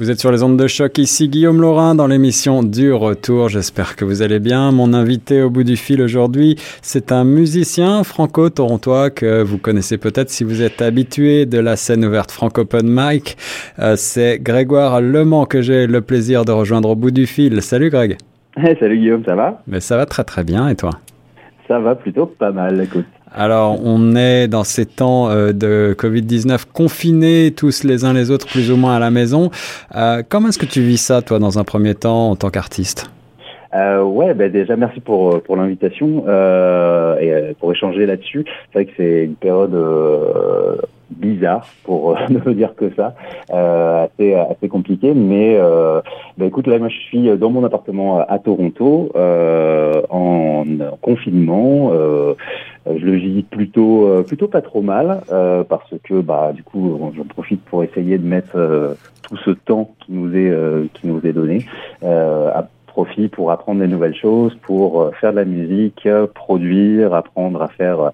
Vous êtes sur les ondes de choc, ici Guillaume Laurin dans l'émission du retour. J'espère que vous allez bien. Mon invité au bout du fil aujourd'hui, c'est un musicien franco-torontois que vous connaissez peut-être si vous êtes habitué de la scène ouverte francophone Mike. Euh, c'est Grégoire Lemont que j'ai le plaisir de rejoindre au bout du fil. Salut Greg. salut Guillaume, ça va? Mais ça va très très bien et toi? Ça va plutôt pas mal, écoute. Alors, on est dans ces temps euh, de Covid-19 confinés tous les uns les autres plus ou moins à la maison. Euh, comment est-ce que tu vis ça, toi, dans un premier temps, en tant qu'artiste? Euh, ouais, ben déjà merci pour pour l'invitation euh, et euh, pour échanger là-dessus. C'est vrai que c'est une période euh, bizarre pour ne dire que ça, euh, assez assez compliqué. Mais ben écoute, là moi je suis dans mon appartement à Toronto en, confinement. Je le vis plutôt plutôt pas trop mal parce que bah du coup j'en profite pour essayer de mettre tout ce temps qui nous est qui nous est donné à profit pour apprendre des nouvelles choses, pour euh, faire de la musique, euh, produire, apprendre à faire euh,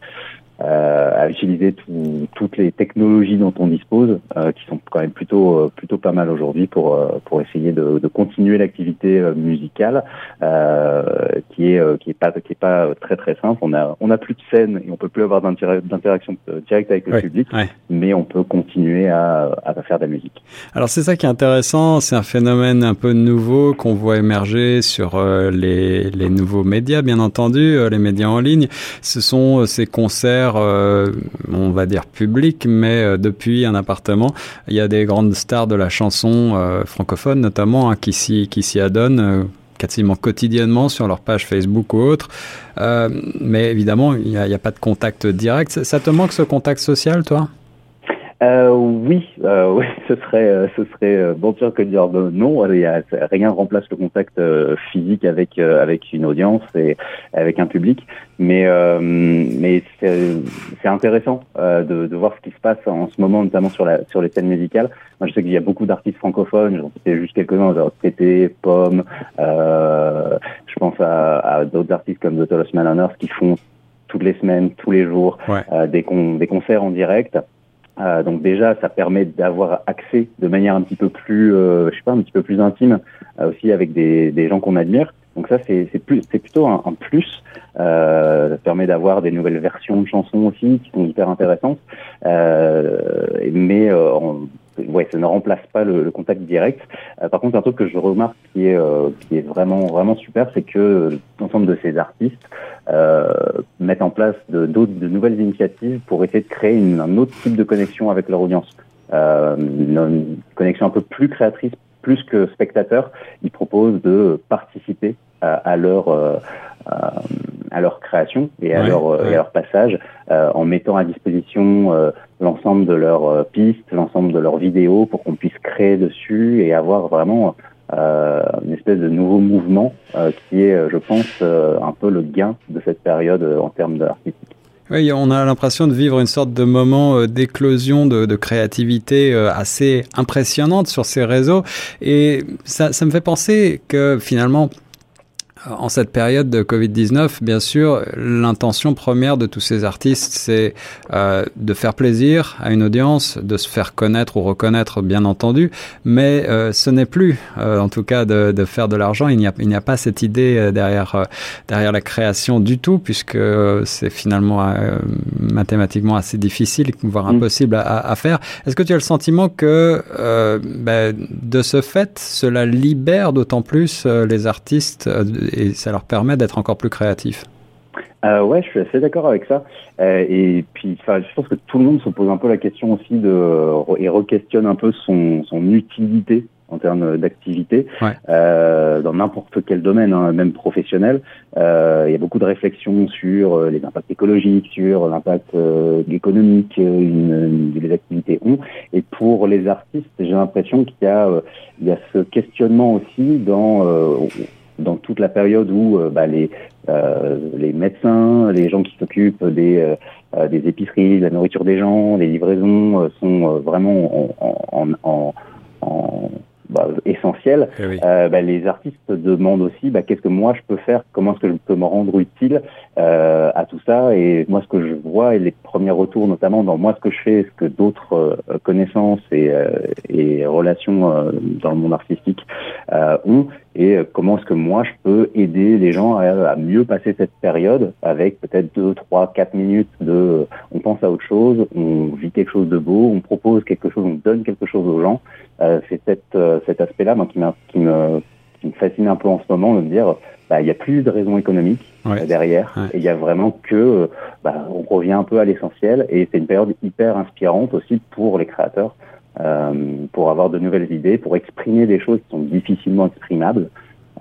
à utiliser tout, toutes les technologies dont on dispose, euh, qui sont quand même plutôt euh, plutôt pas mal aujourd'hui pour pour essayer de, de continuer l'activité musicale, qui est qui est pas qui est pas très très simple. On a on a plus de scène et on peut plus avoir d'interaction directe avec le public, mais on peut continuer à, à faire de la musique. Alors c'est ça qui est intéressant, c'est un phénomène un peu nouveau qu'on voit émerger sur les les nouveaux médias, bien entendu, les médias en ligne. Ce sont ces concerts euh, on va dire public, mais euh, depuis un appartement, il y a des grandes stars de la chanson euh, francophone notamment hein, qui s'y adonnent quasiment quotidiennement sur leur page Facebook ou autre. mais évidemment, il n'y a, a, pas de contact direct. Ça te manque ce contact social, toi? Euh, oui, euh, oui, ce serait, euh, ce serait euh, mentir que de dire non. A, rien ne remplace le contact physique avec avec une audience et avec un public. Mais mais c'est intéressant de, de voir ce qui se passe en ce moment, notamment sur la sur les scènes musicales. Moi, je sais qu'il y a beaucoup d'artistes francophones. J'en citais juste quelques-uns, genre TT, Pomme. je pense à, à d'autres artistes comme The Tolos Maloners qui font toutes les semaines, tous les jours, des, con des concerts en direct. Euh, donc déjà, ça permet d'avoir accès de manière un petit peu plus, euh, je sais pas, un petit peu plus intime euh, aussi avec des, des gens qu'on admire. Donc ça, c'est plus, c'est plutôt un, un plus. Euh, ça permet d'avoir des nouvelles versions de chansons aussi qui sont hyper intéressantes. mais ouais, ça ne remplace pas le, le contact direct. Euh, par contre, un truc que je remarque qui est euh, qui est vraiment vraiment super, c'est que l'ensemble de ces artistes euh, mettent en place de, de nouvelles initiatives pour essayer de créer une, un autre type de connexion avec leur audience, euh, une, connexion un peu plus créatrice, plus que spectateur. Ils proposent de participer à, à leur à leur création et à, leur, et à leur passage euh, en mettant à disposition euh, l'ensemble de leurs euh, pistes, l'ensemble de leurs vidéos pour qu'on puisse créer dessus et avoir vraiment une espèce de nouveau mouvement qui est, je pense, un peu le gain de cette période en termes d'artistique. Oui, on a l'impression de vivre une sorte de moment d'éclosion de, créativité assez impressionnante sur ces réseaux. Et ça, ça me fait penser que finalement, en cette période de Covid-19, bien sûr, l'intention première de tous ces artistes, c'est euh, de faire plaisir à une audience, de se faire connaître ou reconnaître, bien entendu, mais euh, ce n'est plus, euh, en tout cas, de, de faire de l'argent. Il n'y a, il n'y a pas cette idée euh, derrière, euh, derrière la création du tout, puisque c'est finalement mathématiquement assez difficile, voire mm. impossible à, à faire. Est-ce que tu as le sentiment que, ben, de ce fait, cela libère d'autant plus les artistes et ça leur permet d'être encore plus créatifs. Euh, ouais, je suis assez d'accord avec ça. Euh, et puis, je pense que tout le monde se pose un peu la question aussi de et re-questionne un peu son, son utilité en termes d'activité ouais. euh, dans n'importe quel domaine, hein, même professionnel. Euh, il y a beaucoup de réflexions sur euh, les impacts écologiques, sur l'impact économique que les activités ont. Et pour les artistes, j'ai l'impression qu'il y a il y a ce questionnement aussi dans dans toute la période où euh, bah, les, euh, les médecins, les gens qui s'occupent des, euh, des épiceries, de la nourriture des gens, les livraisons sont vraiment en, en, en, en bah, essentiel, Eh oui. euh, bah, les artistes demandent aussi bah, qu'est-ce que moi je peux faire, comment est-ce que je peux me rendre utile euh, à tout ça? Et moi, ce que je vois et les premiers retours, notamment dans moi ce que je fais, ce que d'autres euh, connaissances et, euh, et relations euh, dans le monde artistique euh, ont, et euh, comment est-ce que moi je peux aider les gens à, à mieux passer cette période avec peut-être deux, trois, quatre minutes de on pense à autre chose, on vit quelque chose de beau, on propose quelque chose, on donne quelque chose aux gens. Euh, c'est cet, euh, cet aspect-là moi, qui, qui, me, qui me fascine un peu en ce moment de me dire bah, il n'y a plus de raison économique Ouais. euh, derrière Ouais. et il y a vraiment que euh, bah, on revient un peu à l'essentiel et c'est une période hyper inspirante aussi pour les créateurs euh, pour avoir de nouvelles idées, pour exprimer des choses qui sont difficilement exprimables.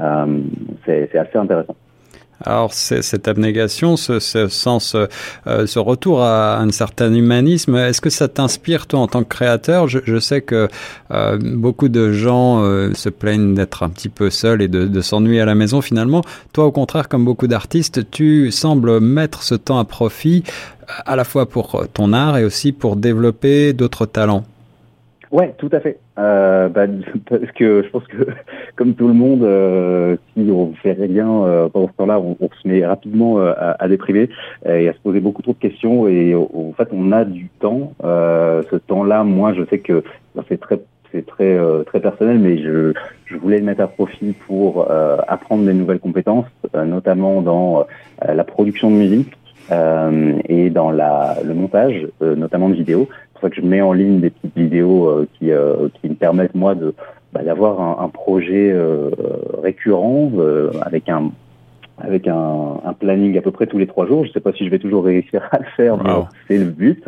Euh, c'est assez intéressant. Alors, cette abnégation, ce, ce sens, euh, ce retour à un certain humanisme, est-ce que ça t'inspire, toi, en tant que créateur? Je, je sais que euh, beaucoup de gens euh, se plaignent d'être un petit peu seuls et de, de s'ennuyer à la maison, finalement. Toi, au contraire, comme beaucoup d'artistes, tu sembles mettre ce temps à profit à la fois pour ton art et aussi pour développer d'autres talents. Ouais, tout à fait. Euh, bah, parce que je pense que, comme tout le monde, euh, si on fait rien euh, pendant ce temps-là, on, se met rapidement euh, à, à déprimer euh, et à se poser beaucoup trop de questions. Et en fait, on a du temps. Ce temps-là, moi, je sais que bah, c'est très c'est très très personnel, mais je, je voulais le mettre à profit pour apprendre des nouvelles compétences, notamment dans la production de musique euh, et dans la, le montage, euh, notamment de vidéos. Que je mets en ligne des petites vidéos euh, qui, euh, qui me permettent moi de bah, d'avoir un, un projet euh, récurrent avec un avec un, un planning à peu près tous les trois jours. Je sais pas si je vais toujours réussir à le faire, mais Wow. c'est le but.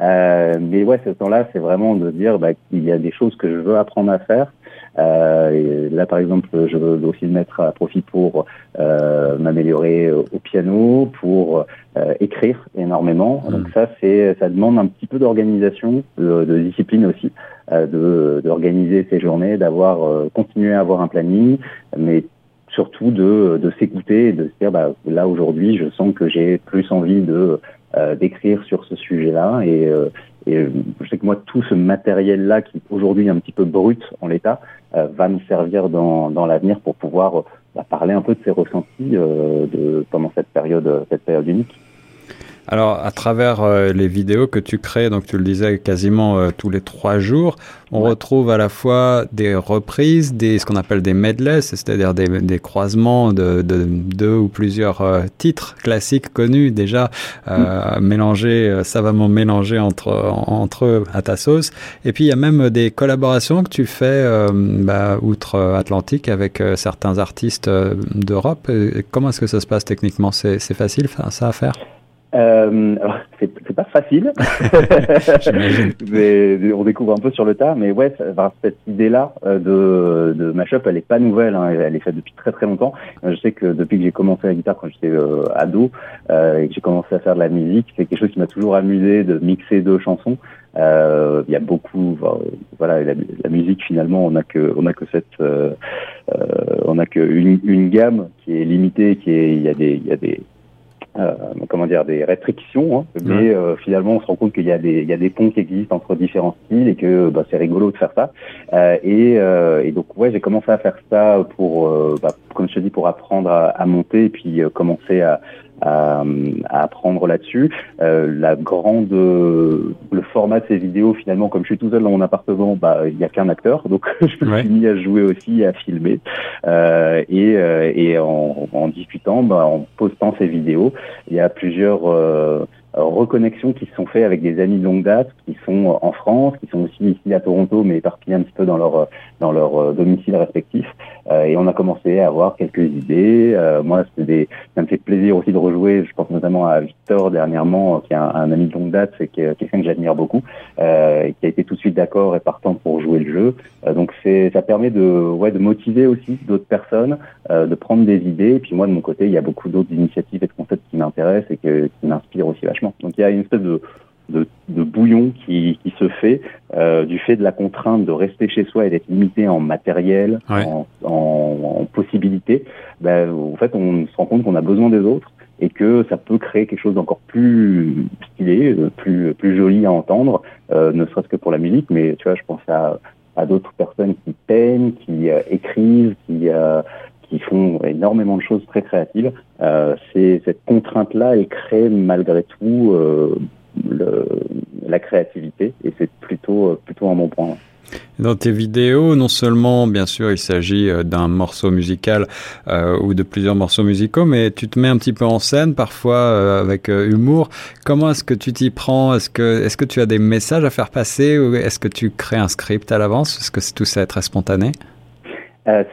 Euh, mais ouais, ce temps-là, c'est vraiment de dire bah, qu'il y a des choses que je veux apprendre à faire. Euh, là, par exemple, je veux aussi le mettre à profit pour euh, m'améliorer au piano, pour euh, écrire énormément. Mm. Donc ça, c'est ça demande un petit peu d'organisation, de, de discipline aussi, euh, de d'organiser ses journées, d'avoir euh, continué à avoir un planning, mais surtout de, de s'écouter et de se dire bah, là aujourd'hui je sens que j'ai plus envie de euh, d'écrire sur ce sujet-là et, euh, et euh, je sais que moi tout ce matériel-là qui aujourd'hui est un petit peu brut en l'état euh, va me servir dans, l'avenir pour pouvoir euh, bah, parler un peu de ses ressentis de pendant cette période cette période unique. Alors, à travers euh, les vidéos que tu crées, donc tu le disais quasiment euh, tous les trois jours, on Ouais. retrouve à la fois des reprises, des ce qu'on appelle des medleys, c'est-à-dire des, des croisements de, de deux ou plusieurs euh, titres classiques connus déjà euh, mélangés, savamment mélangés entre entre eux à ta sauce. Et puis il y a même des collaborations que tu fais euh, bah, outre-Atlantique avec certains artistes d'Europe. Comment est-ce que ça se passe techniquement? C'est c'est facile ça à faire? Euh, c'est pas facile. Mais on découvre un peu sur le tas. Mais ouais, cette idée-là euh, de, de mashup, elle est pas nouvelle. Hein, elle est faite depuis très très longtemps. Euh, Je sais que depuis que j'ai commencé la guitare quand j'étais euh, ado euh, et que j'ai commencé à faire de la musique, c'est quelque chose qui m'a toujours amusé de mixer deux chansons. Euh, Il y a beaucoup, voilà, la, la musique finalement, on a que, on a que cette, on a que une, une gamme qui est limitée, qui est, il y a des, il y a des euh, comment dire des restrictions, hein, mais euh, finalement on se rend compte qu'il y a des il y a des ponts qui existent entre différents styles et que bah, c'est rigolo de faire ça. Euh, et, euh, et donc ouais j'ai commencé à faire ça pour euh, bah, comme je te dis pour apprendre à, à monter et puis euh, commencer à, à, à apprendre là-dessus. Euh, la grande le format de ces vidéos finalement comme je suis tout seul dans mon appartement bah il y a qu'un acteur donc je me Ouais. suis mis à jouer aussi à filmer euh, et, euh, et en, en discutant bah, en postant ces vidéos il y a plusieurs euh, reconnexions qui se sont faites avec des amis de longue date qui sont en France, qui sont aussi ici à Toronto, mais éparpillés un petit peu dans leur dans leur euh, domicile respectif. Euh, et on a commencé à avoir quelques idées. Euh, moi, des, ça me fait plaisir aussi de rejouer. Je pense notamment à Victor dernièrement, qui est un, ami de longue date, c'est que- quelqu'un que j'admire beaucoup, euh, et qui a été tout de suite d'accord et partant pour jouer le jeu. Euh, donc c'est, ça permet de, ouais, de motiver aussi d'autres personnes, euh, de prendre des idées. Et puis moi, de mon côté, il y a beaucoup d'autres initiatives et de concepts qui m'intéressent et qui m'inspirent aussi vachement. Donc il y a une espèce de, de, de bouillon qui, qui se fait euh, du fait de la contrainte de rester chez soi et d'être limité en matériel, Ouais. en, en, en possibilités. Ben, en fait, on se rend compte qu'on a besoin des autres et que ça peut créer quelque chose d'encore plus stylé, euh, plus plus joli à entendre, euh, ne serait-ce que pour la musique, mais tu vois, je pense à à d'autres personnes qui peignent, qui écrivent, qui qui font énormément de choses très créatives. c'est cette contrainte-là, elle crée malgré tout le, la créativité et c'est plutôt plutôt un bon point. Dans tes vidéos, non seulement, bien sûr, il s'agit euh, d'un morceau musical euh, ou de plusieurs morceaux musicaux, mais tu te mets un petit peu en scène, parfois euh, avec humour. Comment est-ce que tu t'y prends? Est-ce que, est-ce que tu as des messages à faire passer ou est-ce que tu crées un script à l'avance? Est-ce que tout ça est très spontané?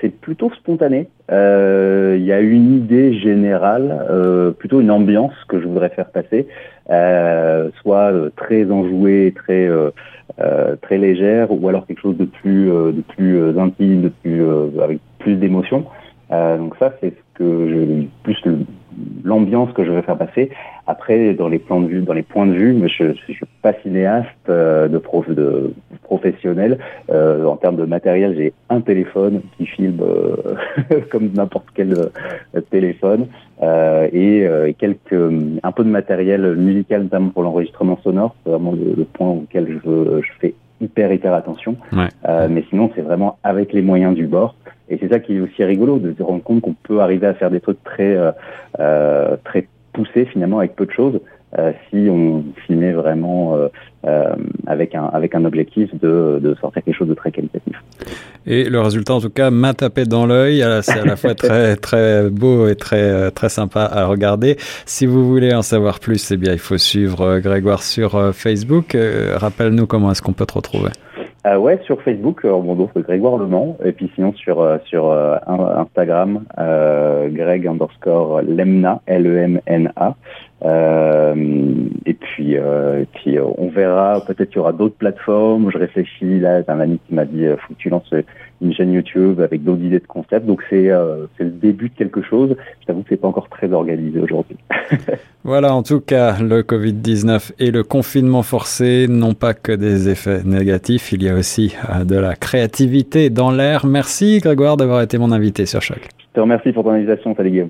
C'est plutôt spontané. Il y a une idée générale, plutôt une ambiance que je voudrais faire passer, soit très enjouée, très euh, très légère ou alors quelque chose de plus euh, de plus euh, intime, de plus avec plus d'émotion. donc ça c'est je plus l'ambiance que je vais faire passer. Après, dans les plans de vue, dans les points de vue, je ne suis pas cinéaste de, prof, de professionnel. Euh, en termes de matériel, j'ai un téléphone qui filme euh, comme n'importe quel euh, téléphone et, quelques un peu de matériel musical, notamment pour l'enregistrement sonore. C'est vraiment le, point auquel je, veux, je fais hyper hyper attention. mais sinon, c'est vraiment avec les moyens du bord. Et c'est ça qui est aussi rigolo, de se rendre compte qu'on peut arriver à faire des trucs très, euh, euh, très poussés finalement avec peu de choses. Euh, si on filmait vraiment euh, euh, avec un avec un objectif de, de sortir quelque chose de très qualitatif. Et le résultat, en tout cas, m'a tapé dans l'œil. C'est à la fois très très beau et très très sympa à regarder. Si vous voulez en savoir plus, eh bien, il faut suivre Grégoire sur Facebook. Rappelle-nous comment est-ce qu'on peut te retrouver. Euh, ouais, sur Facebook, euh, Grégoire Le Mans, et puis sinon sur euh, sur Instagram, Greg underscore Lemna, L-E-M-N-A. Et puis, et puis on verra, peut-être qu'il y aura d'autres plateformes. Je réfléchis là, un ami qui m'a dit, faut que tu lances une chaîne YouTube avec d'autres idées de concepts. Donc c'est c'est le début de quelque chose. Je t'avoue que c'est pas encore très organisé aujourd'hui. voilà, en tout cas, le Covid-19 et le confinement forcé n'ont pas que des effets négatifs. Il y a aussi euh, de la créativité dans l'air. Merci Grégoire d'avoir été mon invité sur Choc. Je te remercie pour ton invitation, salut Guillaume.